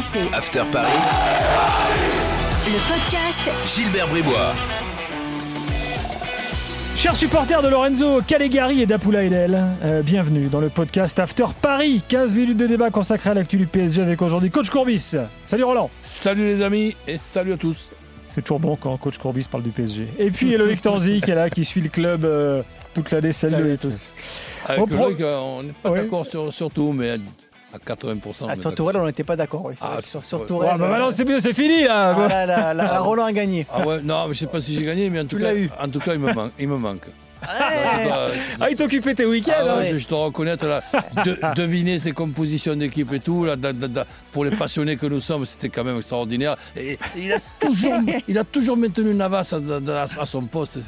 RMC, After Paris, le podcast Gilbert Bribois. Chers supporters de Lorenzo Calegari et d'Apula Edel, euh, bienvenue dans le podcast After Paris. 15 minutes de débat consacré à l'actu du PSG avec aujourd'hui Coach Courbis. Salut Roland. Salut les amis et salut à tous. C'est toujours bon quand Coach Courbis parle du PSG. Et puis Loïc Tanzi qui est là, qui suit le club euh, toute l'année. Salut, Salut à tous. Avec Loïc, euh, on n'est pas Ouais. d'accord sur, sur tout, mais à 80%. on Ah, sur. Tourelle, on n'était pas d'accord. oui, Ah, sur, sur ouais. Tourelle. Ouais, bah euh, c'est mieux, c'est fini là. ah, là, là, là, là, Roland a gagné. Ah ouais, non, mais je sais pas si j'ai gagné, mais en tout Tu cas, l'as eu. en tout cas, il me manque. Il me manque. Ouais. Ah, il t'occupait tes week-ends. ah, hein. ouais, je, je dois reconnaître là, de- deviner ses compositions d'équipe et tout là, da- da- da- pour les passionnés que nous sommes, c'était quand même extraordinaire. Et, et il a toujours, il a toujours maintenu Navas à, à- à son poste.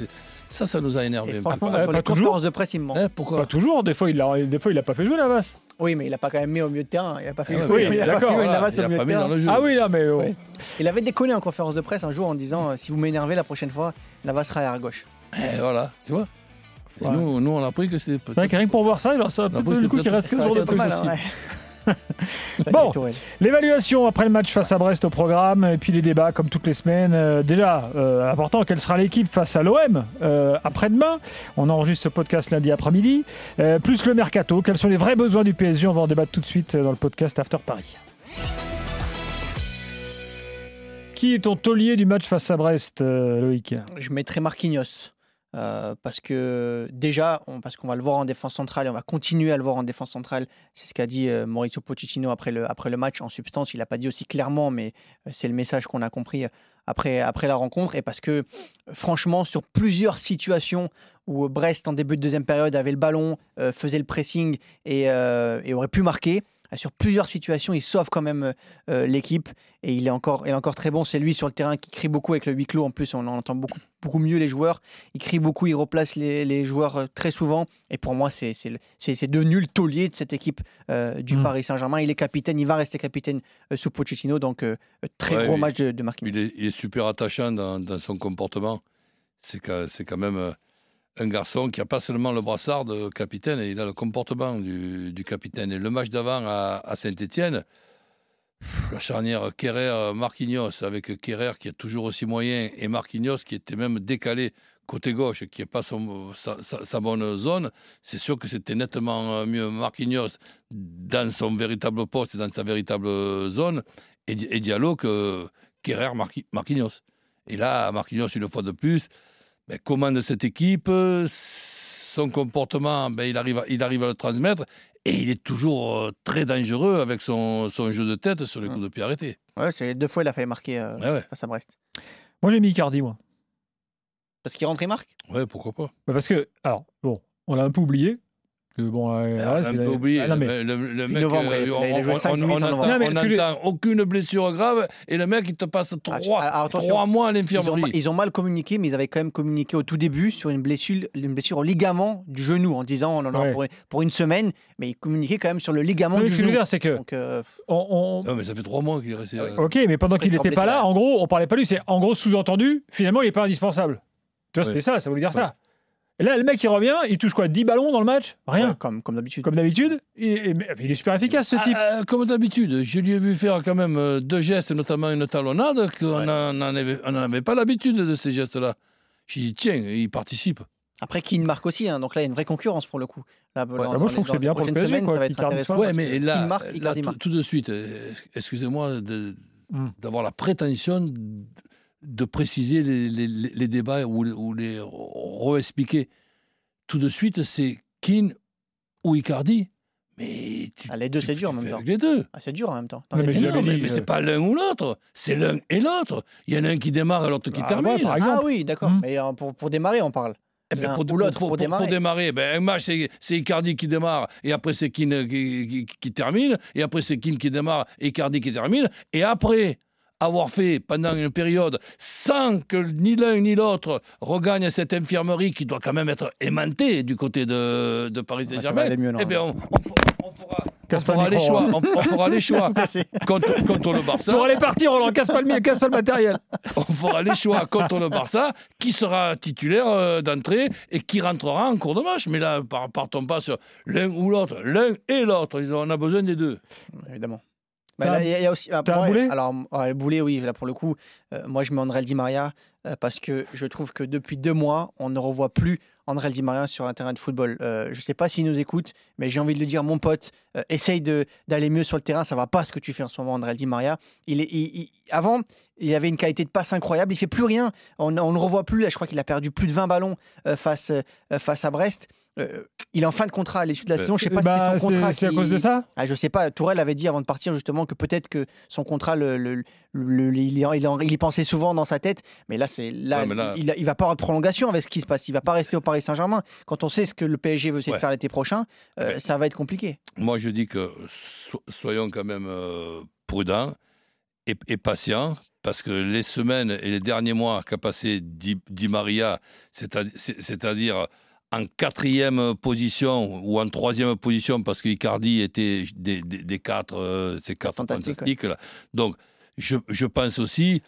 Ça, ça nous a énervé. Franchement, pas- sur pas les toujours. de presse, il me manque. Hein, pourquoi Pas toujours, des fois il a, des fois il a pas fait jouer la masse. Oui, mais il n'a pas quand même mis au milieu de terrain. Il n'a pas fait Ah ouais, oui, il a pas mis au a milieu pas de mis dans terrain. le jeu. Ah oui là mais oh. Ouais. Il avait déconné en conférence de presse un jour en disant euh, si vous m'énervez la prochaine fois, Navas sera à gauche. Et voilà, tu vois. Et Ouais. nous, nous, on a appris que c'était C'est vrai que rien que pour voir ça, il a ça a peut-être le coup qu'il reste Ça 15 aurait jours de été Bon. L'évaluation après le match face à Brest au programme, et puis les débats comme toutes les semaines. Euh, déjà, euh, important, quelle sera l'équipe face à l'OM euh, après-demain? On enregistre ce podcast lundi après-midi. Euh, plus le mercato, quels sont les vrais besoins du PSG On va en débattre tout de suite dans le podcast After Paris. Qui est ton taulier du match face à Brest, euh, Loïc? Je mettrais Marquinhos. Euh, parce que déjà, on- parce qu'on va le voir en défense centrale et on va continuer à le voir en défense centrale. C'est ce qu'a dit euh, Mauricio Pochettino après le, après le match. En substance, il n'a pas dit aussi clairement, mais euh, c'est le message qu'on a compris euh, après, après la rencontre. Et parce que, franchement, sur plusieurs situations où Brest, en début de deuxième période, avait le ballon, faisait le pressing et, aurait pu marquer, sur plusieurs situations, il sauve quand même euh, l'équipe et il est encore, il est encore très bon. C'est lui sur le terrain qui crie beaucoup avec le huis clos. En plus, on entend beaucoup, beaucoup mieux les joueurs. Il crie beaucoup, il replace les, les joueurs euh, très souvent. Et pour moi, c'est devenu le taulier de cette équipe euh, du Mm. Paris Saint-Germain. Il est capitaine, il va rester capitaine euh, sous Pochettino. Donc, euh, très Ouais, gros match de, de Marquinhos. Il est, il est super attachant dans, dans son comportement. C'est quand même euh, un garçon qui n'a pas seulement le brassard de capitaine, il a le comportement du, capitaine. Et le match d'avant à, Saint-Etienne, la charnière Kerrer-Marquinhos, avec Kerrer qui est toujours aussi moyen, et Marquinhos qui était même décalé côté gauche, qui n'est pas son- sa, bonne zone, c'est sûr que c'était nettement euh, mieux Marquinhos dans son véritable poste et dans sa véritable zone, et, et Diallo que Kerrer Marqui- Marquinhos. Et là, Marquinhos, une fois de plus, ben, commande cette équipe, son comportement, ben, il, arrive à, il arrive à le transmettre, et il est toujours euh, très dangereux avec son, son jeu de tête sur les coups de pied arrêtés. Ouais, c'est deux fois, il a failli marquer euh, Ouais, ouais, face à Brest. Moi j'ai mis Icardi, moi. Parce qu'il rentre et marque? Ouais, pourquoi pas. Bah, Parce que, alors, bon, on l'a un peu oublié. Que, bon, euh, on a c'est un la- peu oublié. Ah, non, mais- le, le- mec, novembre, euh, il a- on- a on- on- on on n'entend aucune blessure grave, et le mec, il te passe Ah, trois, alors, attention. trois mois à Ils l'infirmerie. ils ont mal communiqué, mais ils avaient quand même communiqué au tout début sur une blessure, une blessure au ligament du genou en disant on en aura Ouais. pour, pour une semaine, mais ils communiquaient quand même sur le ligament mais du ce que je veux genou. dire, c'est que. Donc, euh, on- on- Non, mais ça fait trois mois qu'il est resté. euh, Ok, mais pendant qu'il n'était pas là, en gros, on parlait pas lui. C'est en gros sous-entendu, finalement, il n'est pas indispensable. Tu vois, c'était ça, ça voulait dire ça. Et là, le mec, il revient, il touche quoi 10 ballons dans le match? Rien. ouais, comme, comme d'habitude. Comme d'habitude. Il est super efficace, ce Ah, type. euh, comme d'habitude, je lui ai vu faire quand même euh, deux gestes, notamment une talonnade, qu'on Ouais. n'en avait, pas l'habitude de ces gestes-là. J'ai dit, tiens, il participe. Après, Keane marque aussi, hein, donc là, il y a une vraie concurrence pour le coup. Là, dans- bah, moi, je trouve que c'est bien pour le PSG, semaines, quoi, ça va être intéressant. Ouais, mais là, marque, là, tout, marque. tout de suite, euh, excusez-moi Hmm. d'avoir la prétention de préciser les, les- les- les débats ou, les- ou les re-expliquer. Tout de suite, c'est Keane ou Icardi. Mais tu, Ah, les deux, tu- c'est dur en même temps. les deux. Ah, c'est dur en même temps. Mais Mais jamais non, mais, dit, mais euh, c'est pas l'un ou l'autre, c'est l'un et l'autre. Il y en a un qui démarre et l'autre qui Ah, termine. ouais, Ah oui, d'accord. Hmm. Mais euh, pour, pour démarrer, on parle. Eh ben, pour, ou l'autre, pour, pour- démarrer. démarrer, ben, un match, c'est c'est Icardi qui démarre, et après c'est Keane qui, qui- qui termine, et après c'est Keane qui démarre, et Icardi qui termine, et après avoir fait pendant une période sans que ni l'un ni l'autre regagne cette infirmerie qui doit quand même être aimantée du côté de, de Paris ça va Saint-Germain, eh bien, on, on- on fera, on le fera les micro, choix, hein. on, on fera les choix contre, contre le Barça. Pour aller partir, Roland, casse pas le, mi- casse pas le matériel. on fera les choix contre le Barça, qui sera titulaire euh, d'entrée et qui rentrera en cours de match? Mais là, par- partons pas sur l'un ou l'autre, l'un et l'autre. Ils ont- On a besoin des deux. Évidemment. Bah, il y a- il y a aussi. ah, un boulet? Alors, le boulet, oui, là pour le coup, euh, moi je mets André Di Maria euh, parce que je trouve que depuis deux mois, on ne revoit plus André Di Maria sur un terrain de football. Euh, je ne sais pas s'il nous écoute, mais j'ai envie de le dire, mon pote, essaye de- d'aller mieux sur le terrain. Ça va pas ce que tu fais en ce moment, André Di Maria. Il est, il- il- avant, il avait une qualité de passe incroyable. Il fait plus rien. On on ne le revoit plus. Là, je crois qu'il a perdu plus de 20 ballons euh, face, euh, face à Brest. Euh, il est en fin de contrat à l'issue de la saison. Je sais Eh pas bah, si c'est son contrat. c'est à cause de ça? Ah, je sais pas, Tourelle avait dit avant de partir justement que peut-être que son contrat, le, le- le- il, y, il, en- il y pensait souvent dans sa tête, mais là, c'est là, Ouais, mais là- Il, il va pas avoir de prolongation avec ce qui se passe. Il va pas rester au Paris Saint-Germain. Quand on sait ce que le PSG veut essayer de faire l'été prochain, euh, ça va être compliqué. Moi, je dis que so- soyons quand même euh, prudents et, et patients, parce que les semaines et les derniers mois qu'a passé Di, Di Maria, c'est-à- c'est- c'est-à-dire en quatrième position ou en troisième position, parce qu'Icardi était des, des- des quatre, euh, ces quatre Fantastique, fantastiques. là. Donc, je, je pense aussi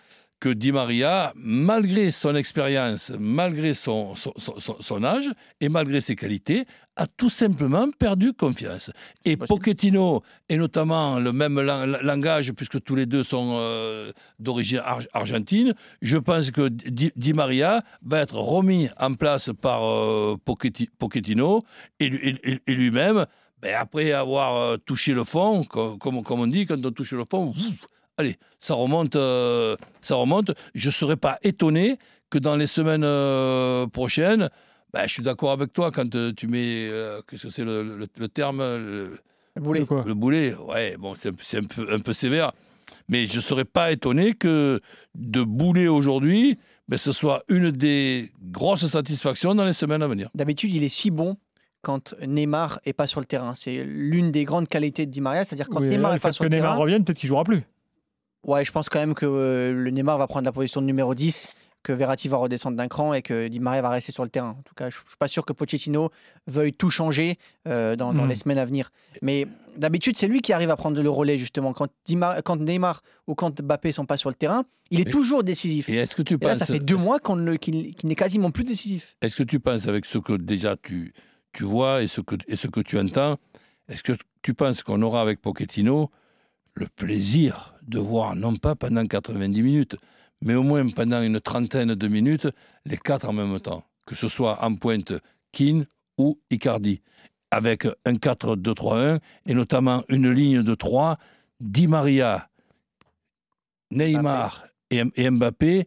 que Di Maria, malgré son expérience, malgré son, son, son- son- son âge et malgré ses qualités, a tout simplement perdu confiance. Et. Pochettino, et notamment le même lang- langage, puisque tous les deux sont euh, d'origine ar- argentine, je pense que Di, Di Maria va être remis en place par euh, Pochetti- Pochettino et, lui- et- et lui-même, ben, après avoir euh, touché le fond, co- comme, comme on dit, quand on touche le fond, allez, ça remonte, euh, ça remonte. Je ne serais pas étonné que dans les semaines euh, prochaines, ben, je suis d'accord avec toi quand euh, tu mets, euh, qu'est-ce que c'est le, le- le terme, le, Le boulet. Quoi le boulet, ouais, bon, c'est un, peu- un peu, un peu sévère. Mais je ne serais pas étonné que de bouler aujourd'hui, ben, ce soit une des grosses satisfactions dans les semaines à venir. D'habitude, il est si bon quand Neymar est pas sur le terrain. C'est l'une des grandes qualités de Di Maria, c'est-à-dire quand Oui, Neymar là, est le pas sur que le Neymar terrain. revienne, peut-être qu'il jouera plus. Ouais, je pense quand même que euh, le Neymar va prendre la position de numéro 10, que Verratti va redescendre d'un cran et que Di Maria va rester sur le terrain. En tout cas, je ne suis pas sûr que Pochettino veuille tout changer euh, dans, dans Mm. les semaines à venir. Mais d'habitude, c'est lui qui arrive à prendre le relais, justement. Quand, quand Neymar ou quand Mbappé sont pas sur le terrain, il est toujours décisif. Et est-ce que tu là, penses, ça fait deux mois qu'il n'est quasiment plus décisif. est-ce que tu penses avec ce que déjà tu, tu vois et ce que, et ce que tu entends, est-ce que tu penses qu'on aura avec Pochettino le plaisir de voir, non pas pendant 90 minutes, mais au moins pendant une trentaine de minutes, les quatre en même temps, que ce soit en pointe Keane ou Icardi, avec un 4-2-3-1 et notamment une ligne de 3, Di Maria, Neymar et, Mbappé,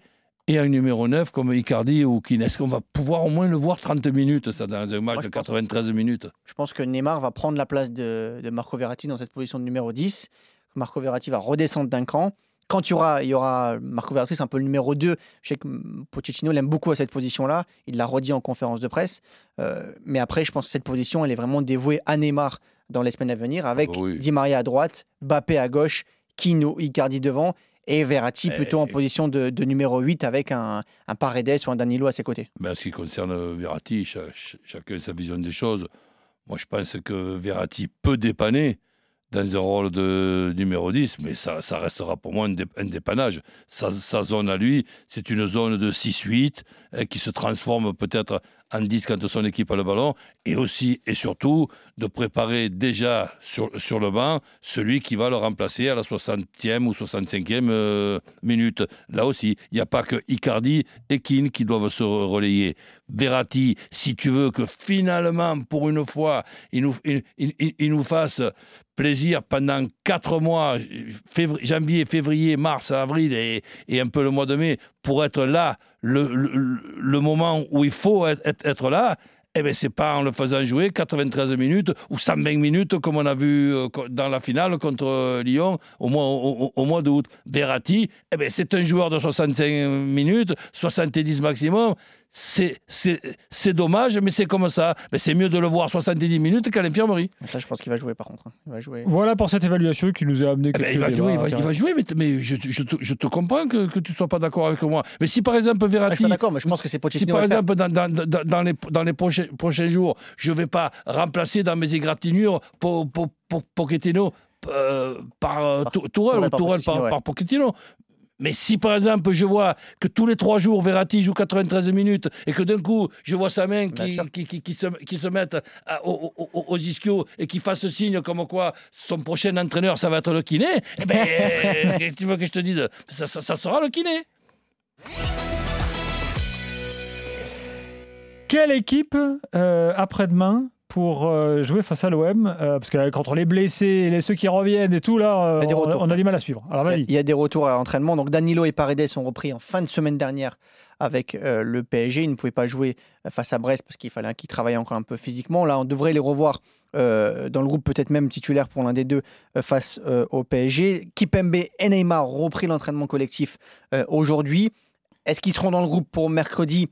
et un numéro 9 comme Icardi ou Keane. Est-ce qu'on va pouvoir au moins le voir 30 minutes, ça, dans un match Moi, de pense. 93 minutes? Je pense que Neymar va prendre la place de, de Marco Verratti dans cette position de numéro 10. Marco Verratti va redescendre d'un cran. Quand il y aura, il y aura Marco Verratti, c'est un peu le numéro 2. Je sais que Pochettino l'aime beaucoup à cette position-là. Il l'a redit en conférence de presse. Euh, mais après, je pense que cette position, elle est vraiment dévouée à Neymar dans les semaines à venir, avec bah oui. Di Maria à droite, Bappé à gauche, Kino, Icardi devant, et Verratti plutôt en Eh, position de, de numéro 8 avec un, un Paredes ou un Danilo à ses côtés. Ben, en ce qui concerne Verratti, cha- ch- chacun sa vision des choses. Moi, je pense que Verratti peut dépanner dans un rôle de numéro 10, mais ça, ça restera pour moi un, dé- un dépannage. Sa, sa zone à lui, c'est une zone de 6-8 hein, qui se transforme peut-être 10 quand son équipe a le ballon, et aussi et surtout de préparer déjà sur, sur le banc celui qui va le remplacer à la 60e ou 65e euh, minute. Là aussi, il n'y a pas que Icardi et Keane qui doivent se relayer. Verratti, si tu veux que finalement, pour une fois, il nous, il, il- il- nous fasse plaisir pendant quatre mois, janvier, février, mars, avril et, et un peu le mois de mai, pour être là, le, le- moment où il faut être, là, eh bien, c'est pas en le faisant jouer 93 minutes ou 120 minutes comme on a vu euh, dans la finale contre euh, Lyon au mois, au mois d'août. Verratti, eh ben, c'est un joueur de 65 minutes, 70 maximum. C'est- C'est c'est dommage, mais c'est comme ça. Mais c'est mieux de le voir 70 minutes qu'à l'infirmerie. Ça, je pense qu'il va jouer par contre. hein. Il va jouer. Voilà pour cette évaluation qui nous a amené Eh ben, quelques il va jouer, il va, il intéressants. va jouer, mais, mais je, je te, je te comprends que, que tu ne sois pas d'accord avec moi. Mais si par exemple Ah, je Verratti, suis d'accord, mais je pense que c'est si par exemple dans, dans- dans- dans les, dans les prochains, prochains jours, je ne vais pas remplacer dans mes égratignures pour, pour, pour Pochettino euh, par euh, Par- Tou- Tourelle Tourelle ou par par, ouais. par Pochettino. Mais si par exemple je vois que tous les trois jours Verratti joue 93 minutes et que d'un coup je vois sa main qui, sûr. qui, qui- qui se, qui se mette à- au- au- au- aux ischios et qui fasse signe comme quoi son prochain entraîneur ça va être le kiné, eh ben, tu veux que je te dise? Ça, ça- ça sera le kiné. Quelle équipe euh, après-demain pour euh, jouer face à l'OM Euh, Parce que contre les blessés et les, ceux qui reviennent et tout, là, euh, on, retours. on a du mal à suivre. Alors vas-y. Il y a des retours à l'entraînement. Donc Danilo et Paredes ont repris en fin de semaine dernière avec euh, le PSG. Ils ne pouvaient pas jouer face à Brest parce qu'il fallait qu'ils travaillent encore un peu physiquement. Là, on devrait les revoir euh, dans le groupe, peut-être même titulaire pour l'un des deux euh, face au PSG. Kipembe et Neymar ont repris l'entraînement collectif aujourd'hui. Est-ce qu'ils seront dans le groupe pour mercredi?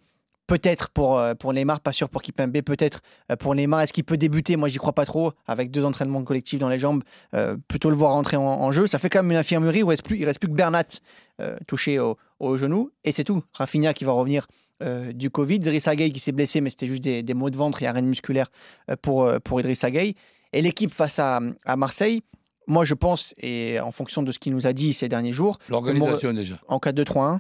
Peut-être pour, euh, pour Neymar, pas sûr pour Kipembe, peut-être euh, pour Neymar. Est-ce qu'il peut débuter? Moi, j'y crois pas trop. Avec deux entraînements collectifs dans les jambes, euh, plutôt le voir entrer en, en jeu. Ça fait quand même une infirmerie où il reste plus, il reste plus que Bernat euh, touché au, au genou. Et c'est tout. Rafinha qui va revenir euh, du Covid. Idrissa Gueye qui s'est blessé, mais c'était juste des, des maux de ventre et arrêt musculaire pour, pour Idrissa Gueye. Et l'équipe face à, à Marseille, moi je pense, et en fonction de ce qu'il nous a dit ces derniers jours, L'organisation déjà. en 4-2-3-1,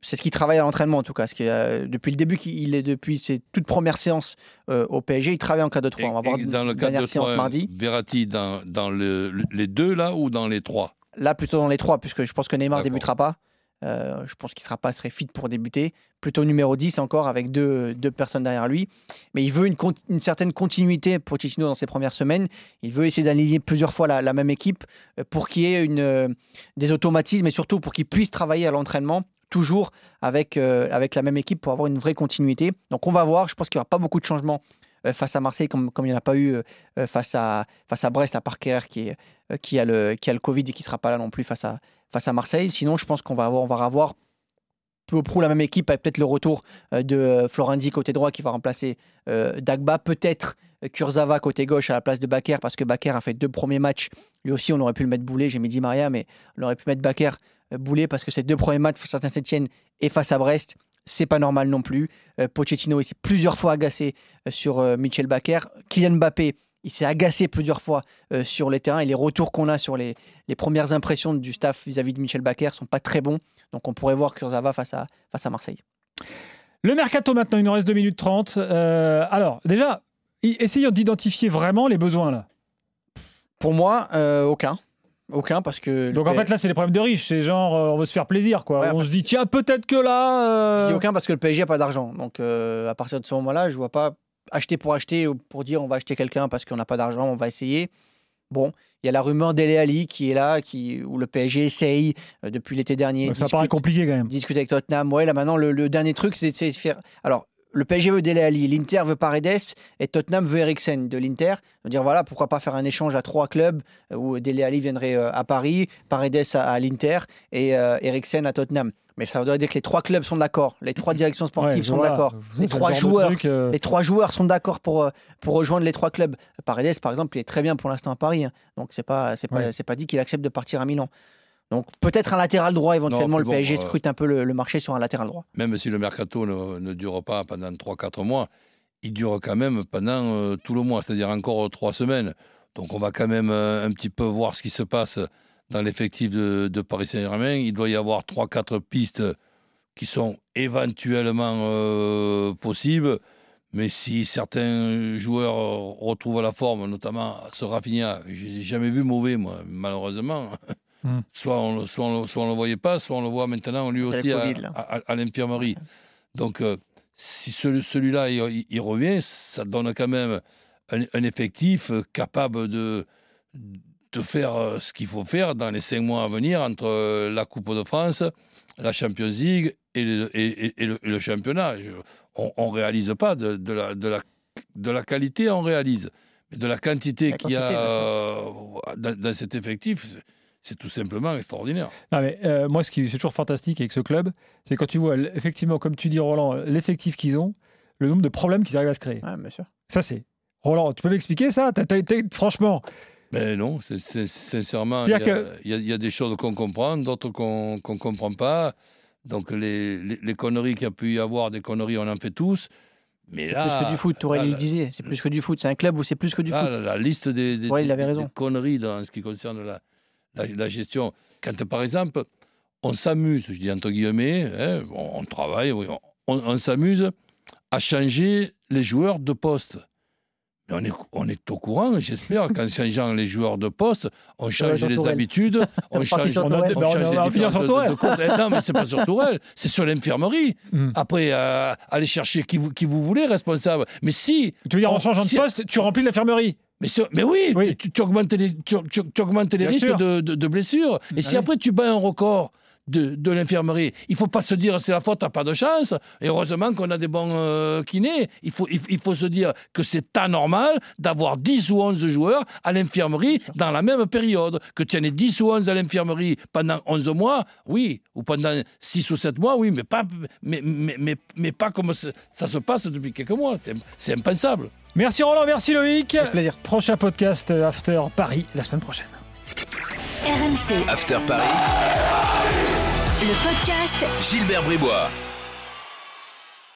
C'est ce qu'il travaille à l'entraînement en tout cas. Parce que, euh, depuis le début, qu'il est depuis ses toutes premières séances euh, au PSG, il travaille en 4-2-3. Et- On va voir dans le dernière de séance toi, mardi. Verratti dans, dans le- le- les deux là ou dans les trois? Là, plutôt dans les trois, puisque je pense que Neymar débutera pas. Euh, je pense qu'il sera pas serait fit pour débuter. Plutôt numéro 10 encore, avec deux, deux personnes derrière lui. Mais il veut une, certaine continuité pour Pochettino dans ses premières semaines. Il veut essayer d'aligner plusieurs fois la, la même équipe pour qu'il y ait une, euh, des automatismes et surtout pour qu'il puisse travailler à l'entraînement toujours avec, euh, avec la même équipe pour avoir une vraie continuité. Donc on va voir. Je pense qu'il n'y aura pas beaucoup de changements euh, face à Marseille comme, comme il n'y en a pas eu euh, face, à, face à Brest, à Parker qui, qui, a le, qui a le Covid et qui ne sera pas là non plus face à, face à Marseille. Sinon, je pense qu'on va avoir, on va avoir peu ou prou la même équipe avec peut-être le retour de Florendi côté droit qui va remplacer Dagba, peut-être Kurzawa côté gauche à la place de Bakker parce que Bakker a fait deux premiers matchs. Lui aussi, on aurait pu le mettre boulet. J'ai mis Di Maria, mais on aurait pu mettre Bakker euh, boulet parce que ces deux premiers matchs face à Saint-Etienne et face à Brest, c'est pas normal non plus. Euh, Pochettino il s'est plusieurs fois agacé euh, sur euh, Michel Bakker. Kylian Mbappé, il s'est agacé plusieurs fois euh, sur les terrains et les retours qu'on a sur les, les premières impressions du staff vis-à-vis de Michel Bakker sont pas très bons. Donc on pourrait voir Kurzawa face à, face à Marseille. Le mercato maintenant, il nous reste 2 minutes 30. Euh, alors, déjà, essayons d'identifier vraiment les besoins là. Pour moi, euh, aucun. Aucun parce que. Donc en fait, là, c'est les problèmes de riches. C'est genre, euh, on veut se faire plaisir, quoi. Ouais, on enfin, se dit, tiens, peut-être que là. Je dis euh, aucun parce que le PSG n'a pas d'argent. Donc euh, à partir de ce moment-là, je vois pas acheter pour acheter ou pour dire on va acheter quelqu'un parce qu'on n'a pas d'argent, on va essayer. Bon, il y a la rumeur d'Ele Ali qui est là, qui, où le PSG essaye euh, depuis l'été dernier. ça discute- paraît compliqué quand même. discute avec Tottenham. Ouais, là maintenant, le, le dernier truc, c'est c'est de faire. Alors, le PSG veut Dele Ali, l'Inter veut Paredes et Tottenham veut Eriksen de l'Inter. Dire voilà, pourquoi pas faire un échange à trois clubs euh, où Dele Ali viendrait euh, à Paris, Paredes à, à l'Inter et euh, Eriksen à Tottenham. Mais ça voudrait dire que les trois clubs sont d'accord, les trois directions sportives Ouais, sont voilà. d'accord, les trois joueurs. truc, euh, Les trois joueurs sont d'accord pour, pour rejoindre les trois clubs. Paredes, par exemple, il est très bien pour l'instant à Paris. hein. Donc, c'est pas, c'est pas, Ouais. c'est pas dit qu'il accepte de partir à Milan. Donc, peut-être un latéral droit, éventuellement. le PSG euh, scrute un peu le, le marché sur un latéral droit. Même si le mercato ne, ne dure pas pendant 3-4 mois, il dure quand même pendant euh, tout le mois, c'est-à-dire encore 3 semaines. Donc on va quand même euh, un petit peu voir ce qui se passe dans l'effectif de, de Paris Saint-Germain. Il doit y avoir 3-4 pistes qui sont éventuellement euh, possibles. Mais si certains joueurs retrouvent la forme, notamment ce Rafinha, je n'ai jamais vu mauvais, moi, malheureusement. Hmm. Soit on ne soit on, soit on le voyait pas, soit on le voit maintenant lui aussi à, Covid, là. à- à- à l'infirmerie. Donc, euh, si celui- celui-là il, il- il revient, ça donne quand même un, un effectif euh, capable de, de faire euh, ce qu'il faut faire dans les cinq mois à venir entre la Coupe de France, la Champions League et le, et- et- et le- et le championnat. Je- on ne réalise pas de, de la, de, la, de la qualité, on réalise. Mais de la quantité La qu'il y a euh, dans cet effectif, c'est- tout simplement extraordinaire. Non, mais, euh, moi, ce qui est toujours fantastique avec ce club, c'est quand tu vois, effectivement, comme tu dis, Roland, l'effectif qu'ils ont, le nombre de problèmes qu'ils arrivent à se créer. Ouais, bien sûr. Ça, c'est. Roland, tu peux m'expliquer ça? Franchement, Ben non, c'est- c'est- sincèrement, il y, a- y y des choses qu'on comprend, d'autres qu'on ne comprend pas. Donc les, les, les conneries qu'il y a pu y avoir, des conneries, on en fait tous. Mais C'est là, plus que du foot, Tourelle le disait. C'est plus que du foot. C'est un club où c'est plus que du là, foot. la, la liste des, des- Ouais, il des- avait des- raison. des conneries dans ce qui concerne la, la, gestion. Quand par exemple, on s'amuse, je dis entre guillemets, hein, on, travaille, on s'amuse à changer les joueurs de poste. Mais on est, on est au courant, j'espère, qu'en changeant les joueurs de poste, on change les Tourelle. habitudes, on change, sur on, Tourelle. Ben, on change les finir différences de- de. Eh Non, mais c'est pas sur Tourelle, c'est sur l'infirmerie. Hmm. Après, euh, allez chercher qui vous, qui vous voulez responsable. Mais si, Tu veux dire, en on- changeant de si- poste, tu remplis l'infirmerie mais, mais oui, Oui. Tu, tu augmentes les, tu, tu- tu augmentes les risques de, de- de blessures. Et Ah si oui. après tu bats un record de, de l'infirmerie, il faut pas se dire c'est la faute, t'as pas de chance. Et heureusement qu'on a des bons euh, kinés. Il faut, il, il faut se dire que c'est anormal d'avoir 10 ou 11 joueurs à l'infirmerie dans la même période. Que tu en aies 10 ou 11 à l'infirmerie pendant 11 mois, oui, ou pendant 6 ou 7 mois, oui, mais pas, mais, mais, mais, mais pas comme ça ça se passe depuis quelques mois. C'est- impensable. Merci Roland, merci Loïc. Avec plaisir. Prochain podcast After Paris la semaine prochaine. RMC, After Paris, le podcast Gilbert Bribois.